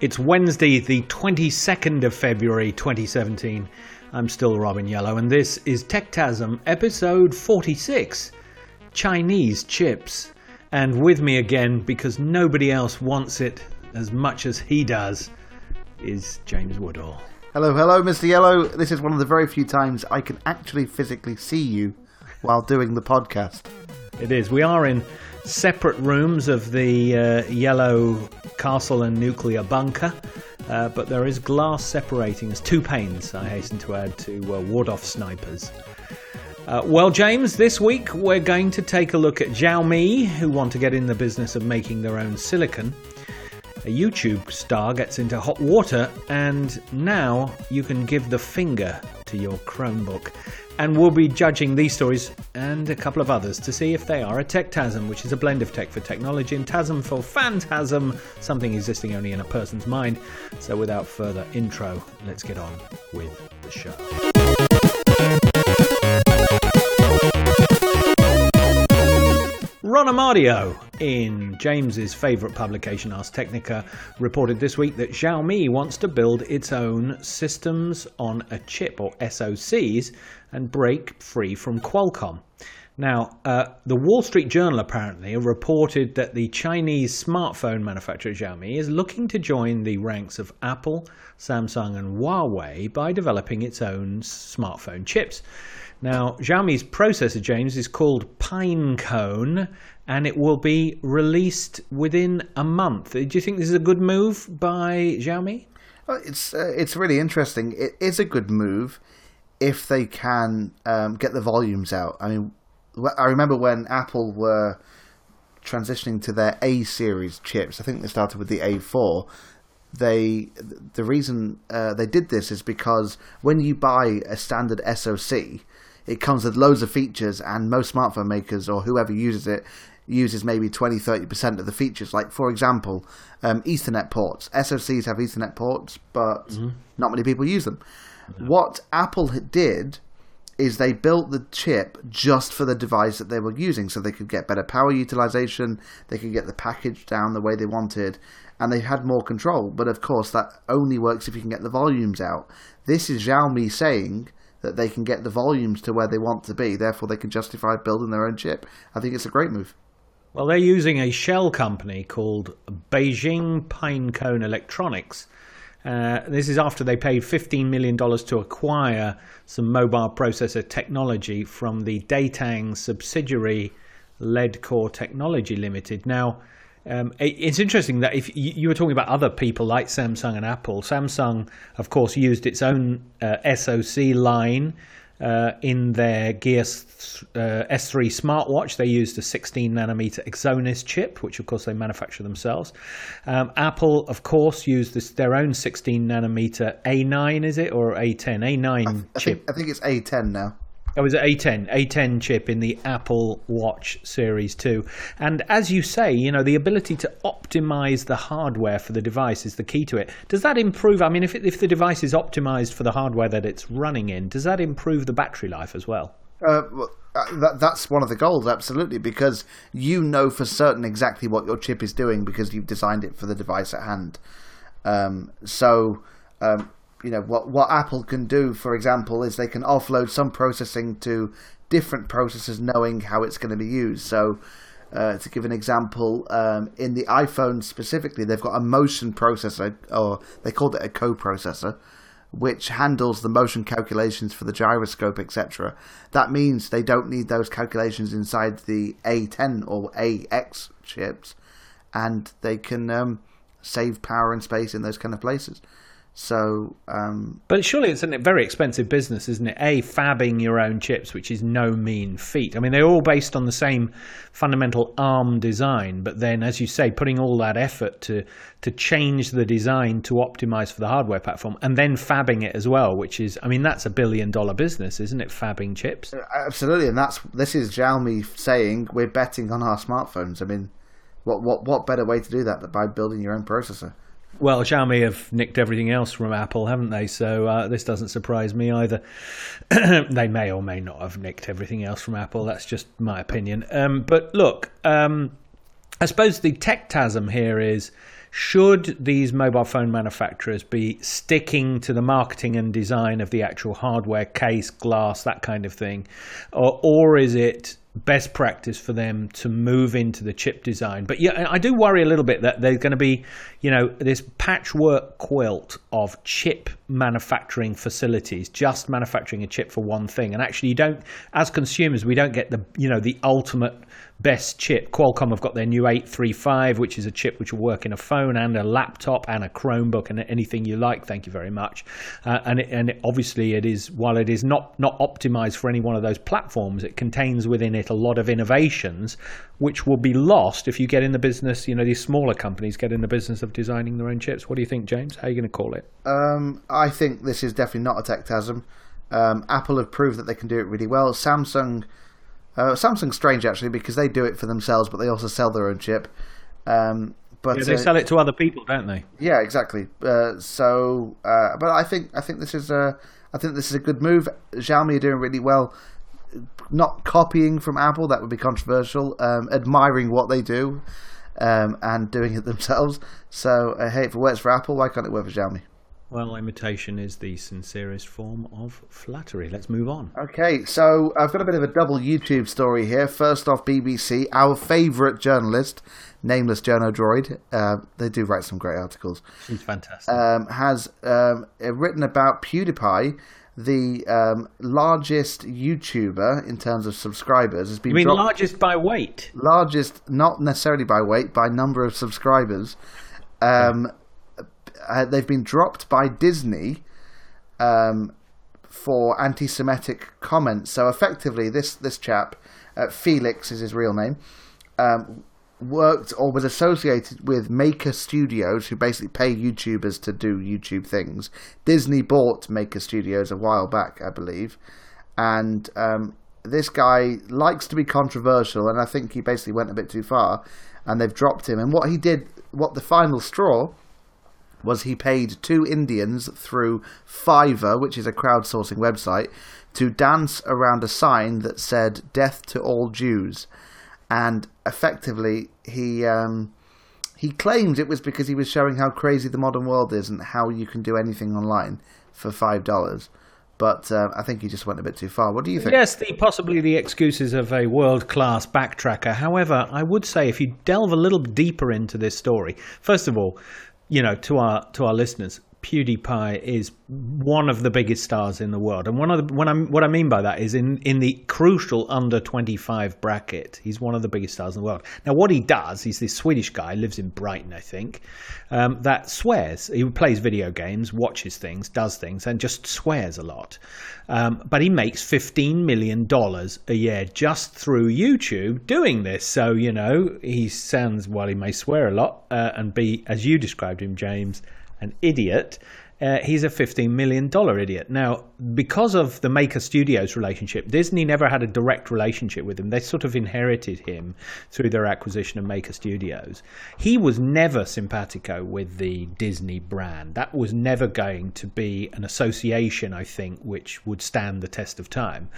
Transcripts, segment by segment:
It's Wednesday, the 22nd of February 2017. I'm still Robin Yellow, and this is Techtasm, episode 46 Chinese Chips. And with me again, because nobody else wants it as much as he does, is James Woodall. Hello, hello, Mr. Yellow. This is one of the very few times I can actually physically see you while doing the podcast. It is. We are in separate rooms of the uh, yellow castle and nuclear bunker, uh, but there is glass separating us. Two panes, I hasten to add, to uh, ward off snipers. Uh, well, James, this week we're going to take a look at Xiaomi, who want to get in the business of making their own silicon. A YouTube star gets into hot water, and now you can give the finger to your Chromebook. And we'll be judging these stories and a couple of others to see if they are a TechTasm, which is a blend of tech for technology and TASM for phantasm, something existing only in a person's mind. So without further intro, let's get on with the show. Ron in James's favourite publication, Ars Technica, reported this week that Xiaomi wants to build its own systems on a chip, or SoCs, and break free from Qualcomm. Now, uh, the Wall Street Journal apparently reported that the Chinese smartphone manufacturer Xiaomi is looking to join the ranks of Apple, Samsung, and Huawei by developing its own smartphone chips. Now, Xiaomi's processor, James, is called Pinecone, and it will be released within a month. Do you think this is a good move by Xiaomi? Well, it's uh, it's really interesting. It is a good move if they can um, get the volumes out. I mean, I remember when Apple were transitioning to their A series chips. I think they started with the A4. They the reason uh, they did this is because when you buy a standard SoC, it comes with loads of features, and most smartphone makers or whoever uses it uses maybe 20 30% of the features. Like, for example, um, Ethernet ports. SoCs have Ethernet ports, but mm-hmm. not many people use them. Yeah. What Apple did is they built the chip just for the device that they were using so they could get better power utilization, they could get the package down the way they wanted, and they had more control. But of course, that only works if you can get the volumes out. This is Xiaomi saying that they can get the volumes to where they want to be, therefore they can justify building their own chip. I think it's a great move. Well, they're using a shell company called Beijing Pinecone Electronics. Uh, this is after they paid $15 million to acquire some mobile processor technology from the Datang subsidiary Leadcore Technology Limited. Now, um, it's interesting that if you were talking about other people like Samsung and Apple, Samsung, of course, used its own uh, SoC line uh, in their Gear uh, S3 smartwatch. They used a 16 nanometer Exynos chip, which of course they manufacture themselves. Um, Apple, of course, used this, their own 16 nanometer A9, is it, or A10? A9 I, I chip. Think, I think it's A10 now. Oh, it was A10, A10 chip in the Apple Watch Series 2. And as you say, you know, the ability to optimize the hardware for the device is the key to it. Does that improve? I mean, if, it, if the device is optimized for the hardware that it's running in, does that improve the battery life as well? Uh, well uh, that, that's one of the goals, absolutely, because you know for certain exactly what your chip is doing because you've designed it for the device at hand. Um, so, um, you know what what Apple can do, for example, is they can offload some processing to different processors, knowing how it's going to be used. So, uh, to give an example, um, in the iPhone specifically, they've got a motion processor, or they called it a co-processor, which handles the motion calculations for the gyroscope, etc. That means they don't need those calculations inside the A10 or AX chips, and they can um, save power and space in those kind of places. So, um, but surely it's a very expensive business, isn't it? A fabbing your own chips, which is no mean feat. I mean, they're all based on the same fundamental ARM design, but then, as you say, putting all that effort to to change the design to optimize for the hardware platform, and then fabbing it as well, which is, I mean, that's a billion dollar business, isn't it? Fabbing chips. Uh, absolutely, and that's this is Xiaomi saying we're betting on our smartphones. I mean, what what what better way to do that than by building your own processor? Well, Xiaomi have nicked everything else from Apple, haven't they? So uh, this doesn't surprise me either. they may or may not have nicked everything else from Apple. That's just my opinion. Um, but look, um, I suppose the tech-tasm here is should these mobile phone manufacturers be sticking to the marketing and design of the actual hardware, case, glass, that kind of thing? Or, or is it best practice for them to move into the chip design. But yeah, I do worry a little bit that there's going to be, you know, this patchwork quilt of chip manufacturing facilities, just manufacturing a chip for one thing. And actually, you don't, as consumers, we don't get the, you know, the ultimate best chip. Qualcomm have got their new 835, which is a chip which will work in a phone and a laptop and a Chromebook and anything you like. Thank you very much. Uh, and it, and it, obviously, it is while it is not not optimized for any one of those platforms, it contains within it a lot of innovations which will be lost if you get in the business. You know, these smaller companies get in the business of designing their own chips. What do you think, James? How are you going to call it? Um, I think this is definitely not a tech-tasm. Um, Apple have proved that they can do it really well. Samsung uh, Samsung's strange actually because they do it for themselves, but they also sell their own chip. Um, but yeah, they uh, sell it to other people, don't they? Yeah, exactly. Uh, so, uh, but I think I think this is a I think this is a good move. Xiaomi are doing really well. Not copying from Apple that would be controversial. Um, admiring what they do um, and doing it themselves. So, uh, hey, if it works for Apple, why can't it work for Xiaomi? Well, imitation is the sincerest form of flattery. Let's move on. Okay, so I've got a bit of a double YouTube story here. First off, BBC, our favourite journalist, nameless Jono Droid, uh, they do write some great articles. She's fantastic. Um, has um, written about PewDiePie, the um, largest YouTuber in terms of subscribers. Has been you mean dropped, largest by weight? largest, not necessarily by weight, by number of subscribers. Um, uh, they've been dropped by Disney um, for anti-Semitic comments. So effectively, this this chap, uh, Felix is his real name, um, worked or was associated with Maker Studios, who basically pay YouTubers to do YouTube things. Disney bought Maker Studios a while back, I believe, and um, this guy likes to be controversial, and I think he basically went a bit too far, and they've dropped him. And what he did, what the final straw was he paid two Indians through Fiverr, which is a crowdsourcing website, to dance around a sign that said "Death to all Jews," and effectively he um, he claimed it was because he was showing how crazy the modern world is and how you can do anything online for five dollars. But uh, I think he just went a bit too far. What do you think? Yes, the, possibly the excuses of a world class backtracker. However, I would say if you delve a little deeper into this story, first of all, you know, to our to our listeners, PewDiePie is one of the biggest stars in the world, and one of the, what I what I mean by that is in in the crucial under twenty five bracket, he's one of the biggest stars in the world. Now, what he does, he's this Swedish guy, lives in Brighton, I think, um, that swears. He plays video games, watches things, does things, and just swears a lot. Um, but he makes fifteen million dollars a year just through YouTube doing this. So you know, he sounds well, he may swear a lot uh, and be, as you described him, James an idiot. Uh, he's a $15 million idiot. Now, because of the Maker Studios relationship, Disney never had a direct relationship with him. They sort of inherited him through their acquisition of Maker Studios. He was never simpatico with the Disney brand. That was never going to be an association, I think, which would stand the test of time.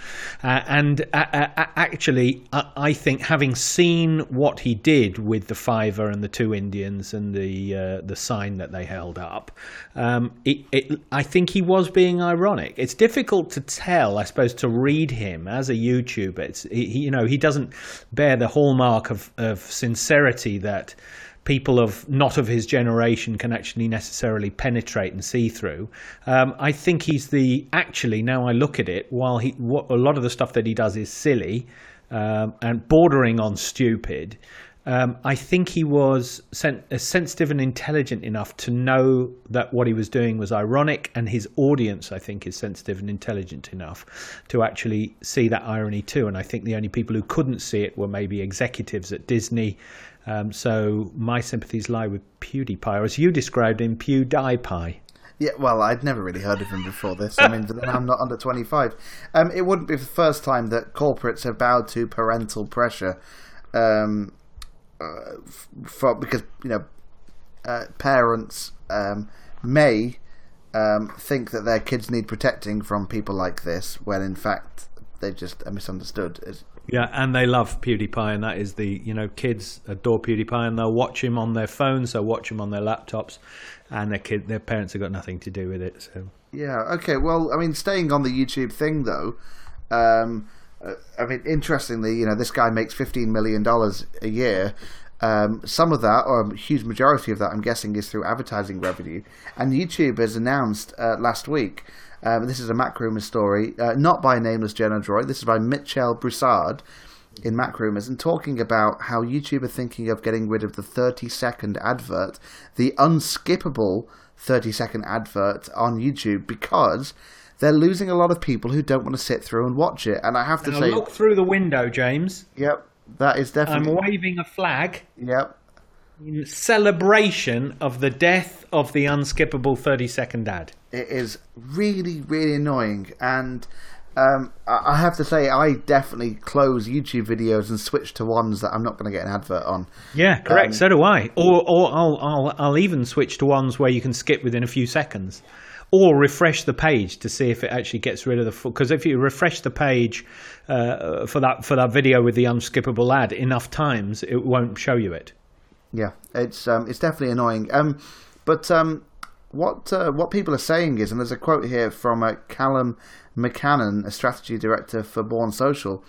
Uh, and uh, uh actually, I think having seen what he did with the Fiverr and the two Indians and the uh, the sign that they held up, um, it, I think he was being ironic. It's difficult to tell, I suppose, to read him as a YouTuber. It's he, you know he doesn't bear the hallmark of, of sincerity that people of not of his generation can actually necessarily penetrate and see through. Um, I think he's the actually now I look at it, while he what, a lot of the stuff that he does is silly um, and bordering on stupid. Um, I think he was sen- sensitive and intelligent enough to know that what he was doing was ironic, and his audience, I think, is sensitive and intelligent enough to actually see that irony too. And I think the only people who couldn't see it were maybe executives at Disney. Um, so my sympathies lie with PewDiePie, or as you described him, PewDiePie. Yeah, well, I'd never really heard of him before this. I mean, I'm not under 25. Um, it wouldn't be the first time that corporates have bowed to parental pressure. Um, uh, for because you know uh, parents um, may um, think that their kids need protecting from people like this, when in fact they just are misunderstood. It's, Yeah, and they love PewDiePie, and that is the you know kids adore PewDiePie, and they'll watch him on their phones, they'll watch him on their laptops, and their kid, their parents have got nothing to do with it. So Yeah. Okay. Well, I mean, staying on the YouTube thing though, um, I mean, interestingly, you know, this guy makes fifteen million dollars a year. Um, some of that, or a huge majority of that, I'm guessing, is through advertising revenue. And YouTube has announced uh, last week. Um, this is a Macrumors story, uh, not by Nameless Jen Droid. This is by Mitchell Broussard in Macrumors, and talking about how YouTube are thinking of getting rid of the 30 second advert, the unskippable 30 second advert on YouTube, because they're losing a lot of people who don't want to sit through and watch it. And I have to now say, look through the window, James. yep, that is definitely. I'm waving a flag Yep. in celebration of the death of the unskippable 30 second ad. It is really, really annoying. And um, I have to say, I definitely close YouTube videos and switch to ones that I'm not going to get an advert on. Yeah, correct. Um, so do I. Or, or I'll, I'll, I'll even switch to ones where you can skip within a few seconds, or refresh the page to see if it actually gets rid of the. Because if you refresh the page uh, for that for that video with the unskippable ad enough times, it won't show you it. Yeah, it's um, it's definitely annoying. Um, but um, what uh, what people are saying is, and there's a quote here from uh, Callum McCahon, a strategy director for Born Social,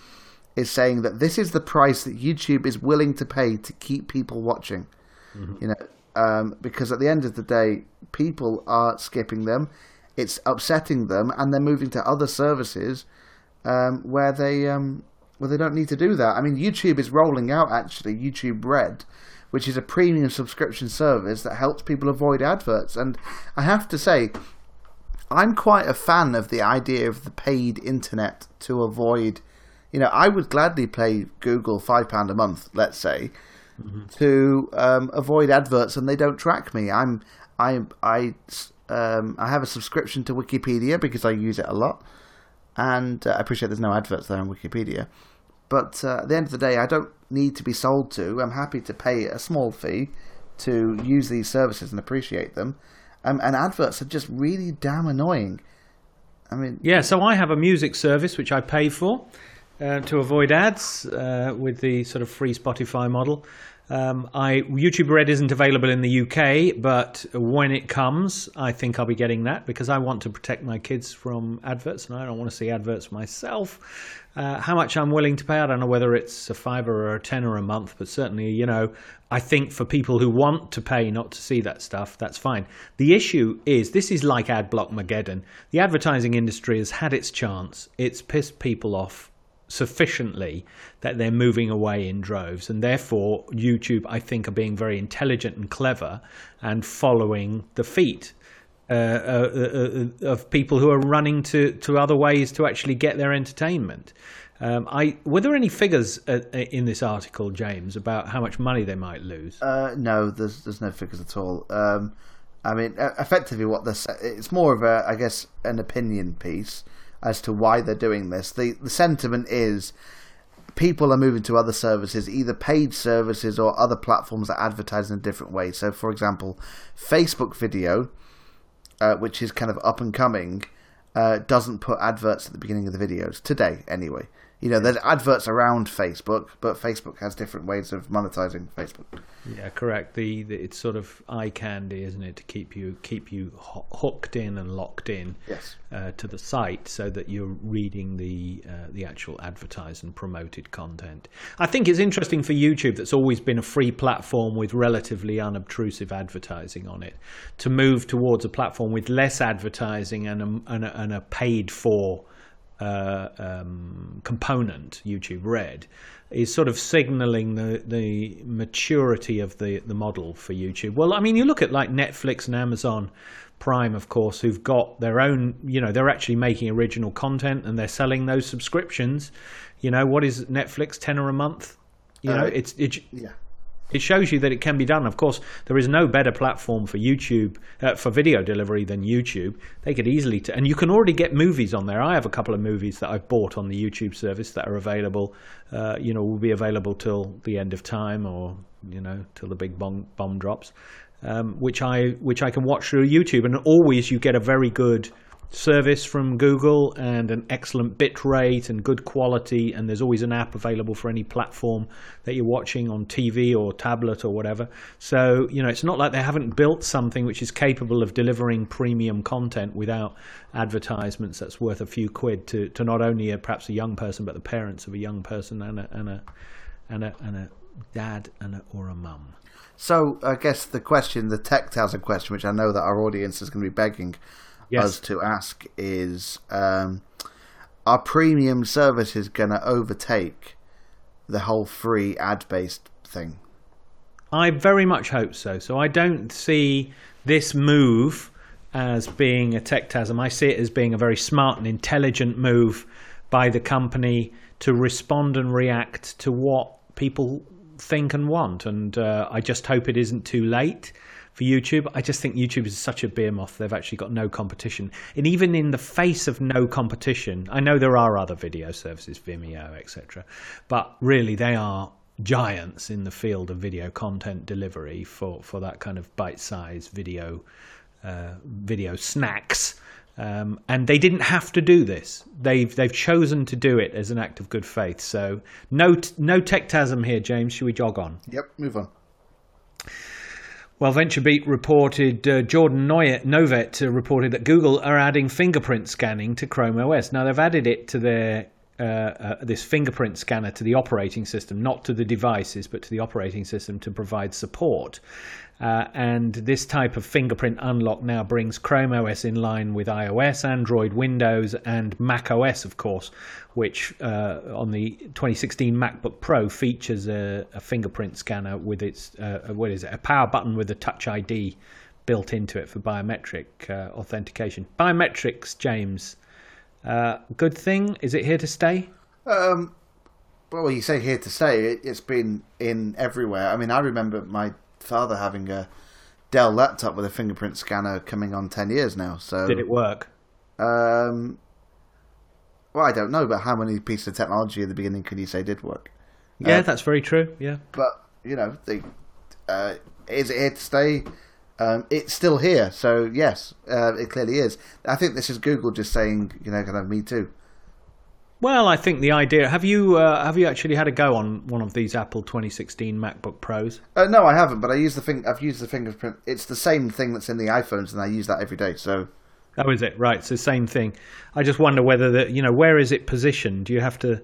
is saying that this is the price that YouTube is willing to pay to keep people watching. You know, um, because at the end of the day, people are skipping them. It's upsetting them, and they're moving to other services um, where they um, where they don't need to do that. I mean, YouTube is rolling out actually YouTube Red, which is a premium subscription service that helps people avoid adverts. And I have to say, I'm quite a fan of the idea of the paid internet to avoid. You know, I would gladly pay Google five pound a month, let's say, to um, avoid adverts, and they don't track me. I'm I I um, I have a subscription to Wikipedia because I use it a lot, and uh, I appreciate there's no adverts there on Wikipedia. But uh, at the end of the day, I don't need to be sold to. I'm happy to pay a small fee to use these services and appreciate them. Um, and adverts are just really damn annoying. I mean, Yeah, so I have a music service which I pay for uh, to avoid ads uh, with the sort of free Spotify model. Um, I YouTube Red isn't available in the UK, but when it comes, I think I'll be getting that because I want to protect my kids from adverts, and I don't want to see adverts myself. Uh, how much I'm willing to pay, I don't know whether it's a fiver or a tenner a month, but certainly, you know, I think for people who want to pay not to see that stuff, that's fine. The issue is this is like Adblock Mageddon. The advertising industry has had its chance. It's pissed people off sufficiently that they're moving away in droves, and therefore YouTube, I think, are being very intelligent and clever and following the feet. Uh, uh, uh, of people who are running to, to other ways to actually get their entertainment. Um, I were there any figures uh, in this article, James, about how much money they might lose? Uh, no, there's there's no figures at all. Um, I mean, effectively, what this it's more of a, I guess, an opinion piece as to why they're doing this. The the sentiment is people are moving to other services, either paid services or other platforms that advertise in a different way. So, for example, Facebook Video, uh, which is kind of up and coming, uh, doesn't put adverts at the beginning of the videos today, anyway. You know, there's adverts around Facebook, but Facebook has different ways of monetizing Facebook. Yeah, correct. The, the it's sort of eye candy, isn't it, to keep you keep you ho- hooked in and locked in Yes. uh, to the site, so that you're reading the uh, the actual advertised and promoted content. I think it's interesting for YouTube, that's always been a free platform with relatively unobtrusive advertising on it, to move towards a platform with less advertising and a, and a, and a paid for uh, um, component, YouTube Red, is sort of signaling the, the maturity of the, the model for YouTube. Well, I mean, you look at like Netflix and Amazon Prime, of course, who've got their own, you know, they're actually making original content and they're selling those subscriptions. You know, what is Netflix, tenner a month? You know, Uh, it's it, Yeah. It shows you that it can be done. Of course, there is no better platform for YouTube uh, for video delivery than YouTube. They could easily, t- and you can already get movies on there. I have a couple of movies that I've bought on the YouTube service that are available. Uh, you know, will be available till the end of time, or you know, till the big bomb bomb drops. um, which I which I can watch through YouTube, and always you get a very good service from Google and an excellent bit rate and good quality. And there's always an app available for any platform that you're watching on TV or tablet or whatever. So, you know, it's not like they haven't built something which is capable of delivering premium content without advertisements that's worth a few quid to, to not only a, perhaps a young person, but the parents of a young person and a, and a, and a, and a dad and a, or a mum. So I guess the question, the techtasm question, which I know that our audience is going to be begging Yes. us to ask, is: um, Are premium services going to overtake the whole free ad-based thing? I very much hope so. So I don't see this move as being a techtasm. I see it as being a very smart and intelligent move by the company to respond and react to what people think and want. And uh, I just hope it isn't too late for YouTube. I just think YouTube is such a behemoth. They've actually got no competition. And even in the face of no competition, I know there are other video services, Vimeo, etc. But really, they are giants in the field of video content delivery for, for that kind of bite-sized video uh, video snacks. Um, and they didn't have to do this. They've they've chosen to do it as an act of good faith. So no t- no techtasm here, James. Should we jog on? Yep, move on. Well, VentureBeat reported, uh, Jordan Novet uh, reported that Google are adding fingerprint scanning to Chrome OS. Now, they've added it to their uh, uh, this fingerprint scanner to the operating system, not to the devices, but to the operating system to provide support. Uh, and this type of fingerprint unlock now brings Chrome OS in line with iOS, Android, Windows, and Mac OS, of course, which uh, on the 2016 MacBook Pro features a, a fingerprint scanner with its uh, what is it? A power button with a Touch ID built into it for biometric uh, authentication. Biometrics, James. Uh, good thing? Is it here to stay? Um, well, you say here to stay. It, it's been in everywhere. I mean, I remember my father having a Dell laptop with a fingerprint scanner coming on ten years now. So Did it work? Um, well, I don't know, but how many pieces of technology at the beginning can you say did work? Yeah, Uh, that's very true. Yeah. But you know, the, uh, is it here to stay? Um, it's still here, so yes, uh, it clearly is. I think this is Google just saying, you know, kind of me too. Well, I think the idea. Have you uh, have you actually had a go on one of these Apple 2016 MacBook Pros? Uh, no, I haven't, but I use the thing. I've used the fingerprint. It's the same thing that's in the iPhones, and I use that every day. So Oh, is it right? So same thing. I just wonder whether that you know where is it positioned? Do you have to?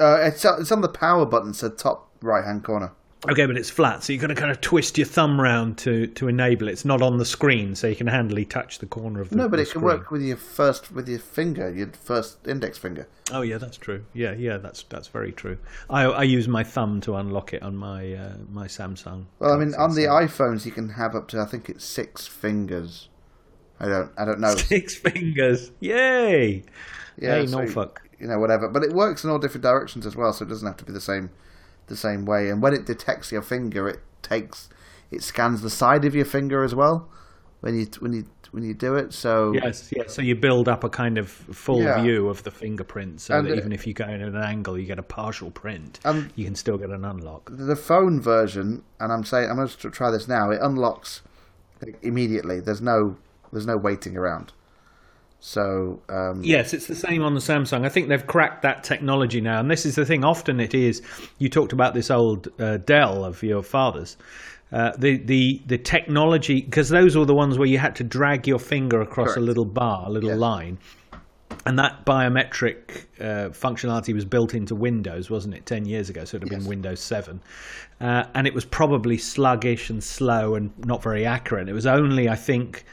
uh, it's it's on the power button, so top right hand corner. Okay, but it's flat, so you've got to kind of twist your thumb round to to enable it. It's not on the screen, so you can handily touch the corner of the. No, but the it can screen. work with your first with your finger, your first index finger. Oh yeah, that's true. Yeah, yeah, that's that's very true. I I use my thumb to unlock it on my uh, my Samsung. Well, I mean, on the iPhones, you can have up to I think it's six fingers. I don't, I don't know. six fingers. Yay! Yeah, hey, so, Norfolk. You know, whatever. But it works in all different directions as well, so it doesn't have to be the same, the same way. And when it detects your finger, it takes, it scans the side of your finger as well. When you when you when you do it, so Yes, yes. So you build up a kind of full Yeah. view of the fingerprint, so And that it- even if you go in at an angle, you get a partial print. Um, you can still get an unlock. the phone version, and I'm saying I'm going to try this now. It unlocks immediately. There's no there's no waiting around. So um, Yes, it's the same on the Samsung. I think they've cracked that technology now, and this is the thing. Often it is. You talked about this old uh, Dell of your father's. Uh, the the the technology because those were the ones where you had to drag your finger across a little bar, a little Yeah. line, and that biometric uh, functionality was built into Windows, wasn't it? Ten years ago, so it would have Yes. been Windows Seven, uh, and it was probably sluggish and slow and not very accurate. It was only, I think,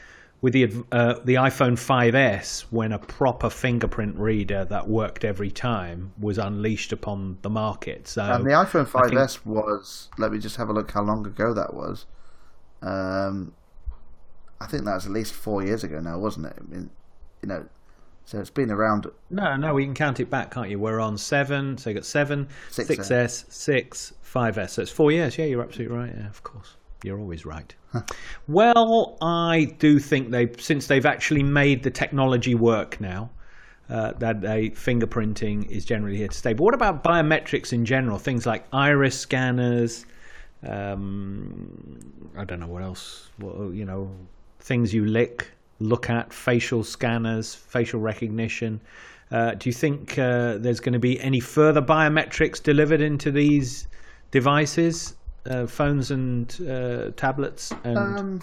with the uh, the iPhone 5s when a proper fingerprint reader that worked every time was unleashed upon the market. So And the iPhone I think- 5S was. Let me just have a look how long ago that was. Um, I think that was at least four years ago now, wasn't it? I mean, you know, so it's been around. No, no, we can count it back, can't you? We're on seven, so you got seven, Six, 6S, six, 5S. So it's four years. Yeah, you're absolutely right. Yeah, of course. You're always right. well, I do think they, since they've actually made the technology work now, uh, that they, fingerprinting is generally here to stay. But what about biometrics in general? Things like iris scanners, Um, I don't know what else. What, you know, things you lick, look at, facial scanners, facial recognition. Uh, do you think uh, there's going to be any further biometrics delivered into these devices, uh, phones and uh, tablets? And Um,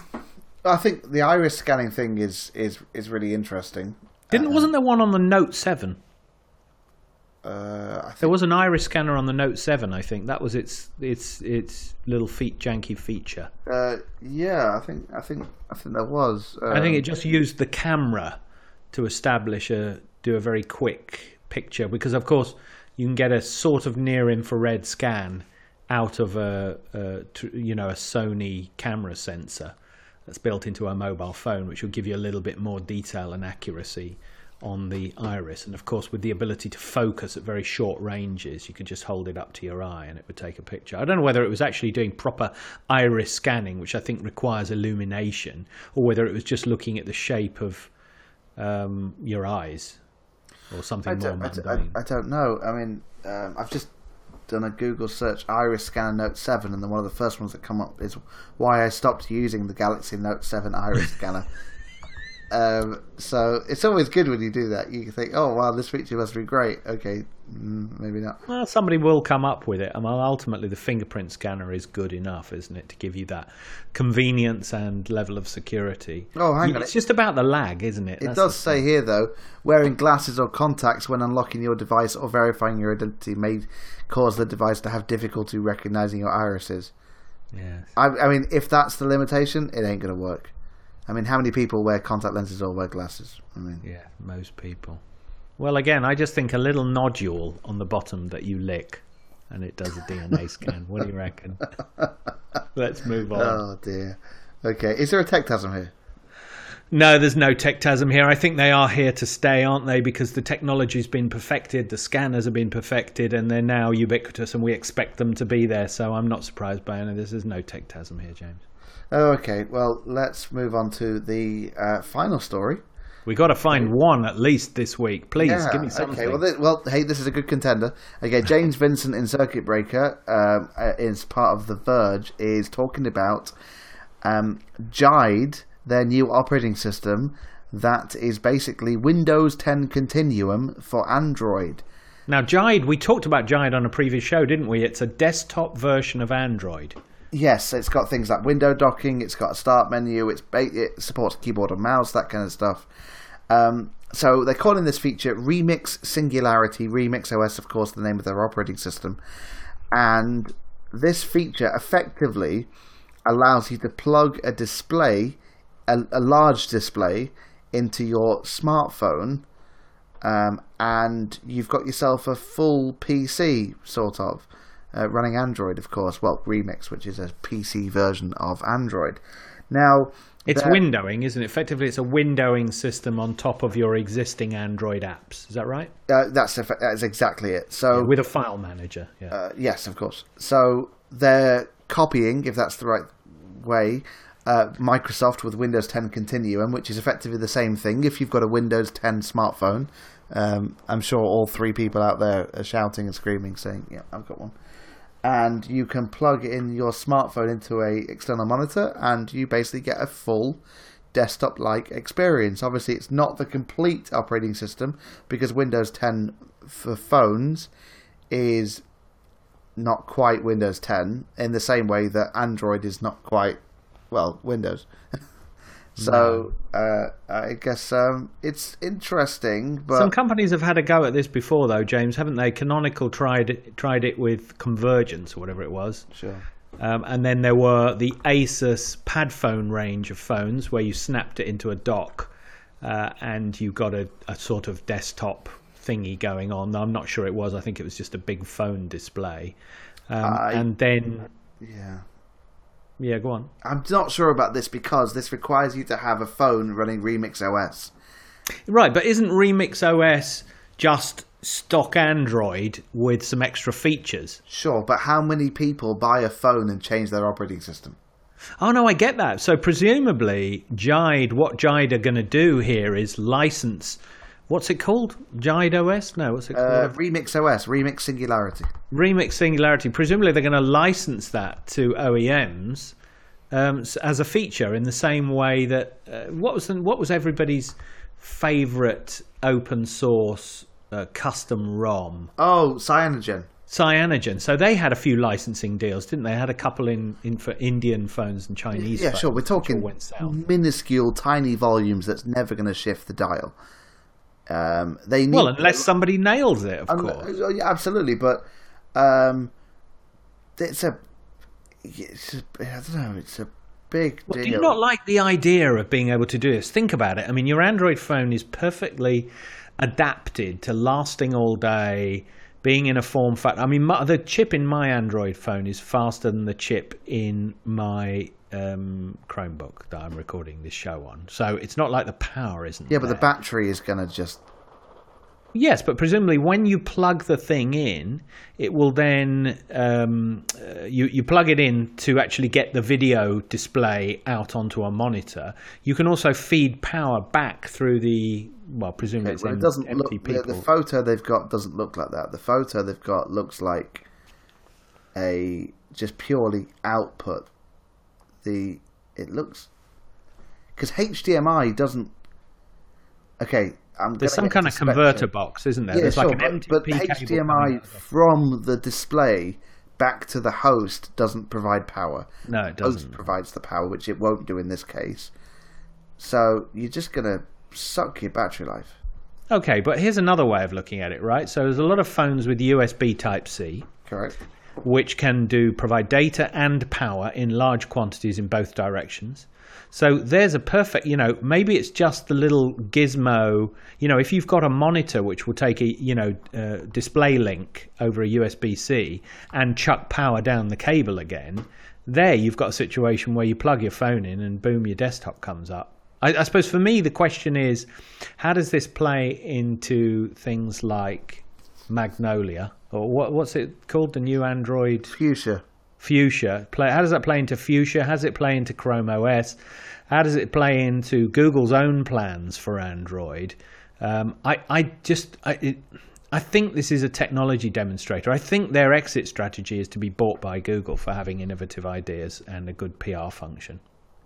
I think the iris scanning thing is is is really interesting. didn't wasn't there one on the Note Seven? Uh, I think There was an iris scanner on the Note Seven. I think that was its its its little feet janky feature. uh, yeah, I think I think I think there was. I think um, it just used the camera to establish a do a very quick picture because of course you can get a sort of near infrared scan out of a, a you know a Sony camera sensor that's built into a mobile phone which will give you a little bit more detail and accuracy on the iris. And of course with the ability to focus at very short ranges you could just hold it up to your eye and it would take a picture. I don't know whether it was actually doing proper iris scanning which i think requires illumination or whether it was just looking at the shape of um, your eyes or something I more don't, I, don't- I, I don't know. I mean, um, I've just done a Google search Iris Scanner Note 7, and then one of the first ones that come up is why I stopped using the Galaxy Note 7 Iris Scanner. Um, so it's always good when you do that. You think, oh, wow, this feature must be great. Okay, mm, maybe not. Well, somebody will come up with it. I mean, ultimately, the fingerprint scanner is good enough, isn't it, to give you that convenience and level of security. Oh, hang on. It's just about the lag, isn't it? It That's does say here, though, wearing glasses or contacts when unlocking your device or verifying your identity may cause the device to have difficulty recognizing your irises. Yes. I, I mean, if that's the limitation, it ain't going to work. I mean, how many people wear contact lenses or wear glasses? I mean, Yeah, most people. Well, again, I just think a little nodule on the bottom that you lick, and it does a DNA scan. What do you reckon? Let's move on. oh dear. Okay, is there a techtasm here? No, there's no Techtasm here. I think they are here to stay, aren't they? Because the technology's been perfected, the scanners have been perfected, and they're now ubiquitous, and we expect them to be there. So I'm not surprised by any of this. There's no Techtasm here, James. Okay. Well, let's move on to the uh, final story. We got to find one at least this week. Please give me something. Okay. Well, thi- well, hey, this is a good contender. Okay, James Vincent in Circuit Breaker, um, uh, is part of The Verge, is talking about um, Jide, their new operating system that is basically Windows 10 Continuum for Android. now, Jide, we talked about Jide on a previous show, didn't we? It's a desktop version of Android. Yes, it's got things like window docking. It's got a start menu. It supports keyboard and mouse, that kind of stuff. Um, so they're calling this feature Remix Singularity. Remix OS, of course, the name of their operating system. And this feature effectively allows you to plug a display, a, a large display, into your smartphone, um, and you've got yourself a full PC, sort of, uh, running Android, of course. Well, Remix, which is a PC version of Android. Now, It's windowing, isn't it? Effectively, it's a windowing system on top of your existing Android apps. Is that right? uh, that's that's exactly it. So With a file manager. Yeah. Uh, yes, of course. So they're copying, if that's the right way, uh, Microsoft with Windows 10 Continuum, which is effectively the same thing. If you've got a Windows 10 smartphone, um, I'm sure all three people out there are shouting and screaming, saying, "Yeah, I've got one." And you can plug in your smartphone into a external monitor, and you basically get a full desktop-like experience. Obviously, it's not the complete operating system because Windows 10 for phones is not quite Windows 10 in the same way that Android is not quite well Windows. so uh, I guess um, it's interesting, but Some companies have had a go at this before, though, James, haven't they? Canonical tried tried it with Convergence or whatever it was, sure. um, and then there were the Asus PadFone range of phones where you snapped it into a dock, uh, and you got a, a sort of desktop thingy going on. I'm not sure it was. I think it was just a big phone display, um, I- and then Yeah. Yeah, go on. I'm not sure about this because this requires you to have a phone running Remix OS. Right, but isn't Remix OS just stock Android with some extra features? Sure, but how many people buy a phone and change their operating system? Oh no, I get that. So presumably, Jide, what Jide are going to do here is license What's it called? Jide OS? No, what's it called? Uh, Remix OS, Remix Singularity. Remix Singularity. Presumably, they're going to license that to OEMs um, as a feature in the same way that uh, what was the, what was everybody's favorite open source uh, custom ROM? Oh, Cyanogen. Cyanogen. So they had a few licensing deals, didn't they? They had a couple in, in for Indian phones and Chinese. Yeah, phones, sure. We're talking minuscule, tiny volumes that's never going to shift the dial. Um, they need Well, unless somebody nails it, of Um, course. uh, yeah, absolutely, but um, it's a, it's a, I don't know, it's a big Do deal. Do you not like the idea of being able to do this? Think about it. I mean, your Android phone is perfectly adapted to lasting all day, being in a form factor. I mean, my, the chip in my Android phone is faster than the chip in my um, Chromebook that I'm recording this show on. So it's not like the power isn't. yeah, but the battery is going to just. Yes, but presumably when you plug the thing in, it will then um, uh, you you plug it in to actually get the video display out onto a monitor. You can also feed power back through the well, presumably it's Well, em- it doesn't look. The, the photo they've got doesn't look like that. The photo they've got looks like a just purely output. The it looks because HDMI doesn't. Okay, I'm. There's some kind of converter box, isn't there? Yeah, There's sure, like an but, but MTP cable coming HDMI out of it. from the display back to the host doesn't provide power. No, it doesn't. Host provides the power, which it won't do in this case. So you're just gonna suck your battery life. Okay, but here's another way of looking at it, right? So there's a lot of phones with USB Type C. Correct. Which can do provide data and power in large quantities in both directions. So there's a perfect, you know, maybe it's just the little gizmo, you know, if you've got a monitor which will take a, you know, uh, display link over a USB C and chuck power down the cable again, there you've got a situation where you plug your phone in and boom, your desktop comes up. I, I suppose for me, the question is, how does this play into things like Magnolia or what, what's it called? The new Android Fuchsia. Fuchsia. Play, how does that play into Fuchsia? How does it play into Chrome OS? How does it play into Google's own plans for Android? Um, I, I just, I, it, I think this is a technology demonstrator. I think their exit strategy is to be bought by Google for having innovative ideas and a good PR function.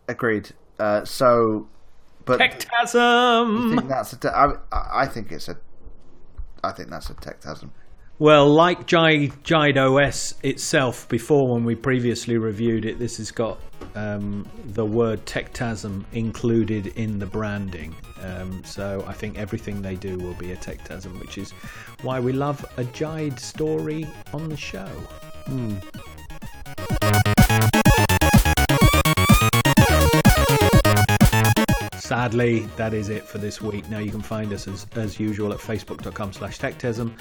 Agreed. Uh, so, but I Techtasm. think that's a. Te- I, I think it's a. I think that's a techtasm. Well, like Jide, OS itself, before when we previously reviewed it, this has got um, the word Techtasm included in the branding. Um, so I think everything they do will be a Techtasm, which is why we love a Jide story on the show. Sadly, that is it for this week. Now you can find us as, as usual at facebook.com slash techtasm.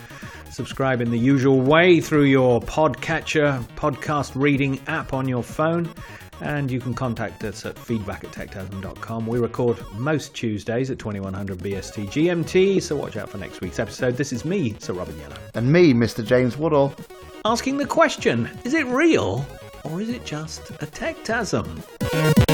Subscribe in the usual way through your podcatcher, podcast reading app on your phone. And you can contact us at feedback at techtasm.com. We record most Tuesdays at 2100 BST GMT, so watch out for next week's episode. This is me, Sir Robin Yellow, And me, Mr. James Woodall. asking the question is it real or is it just a techtasm?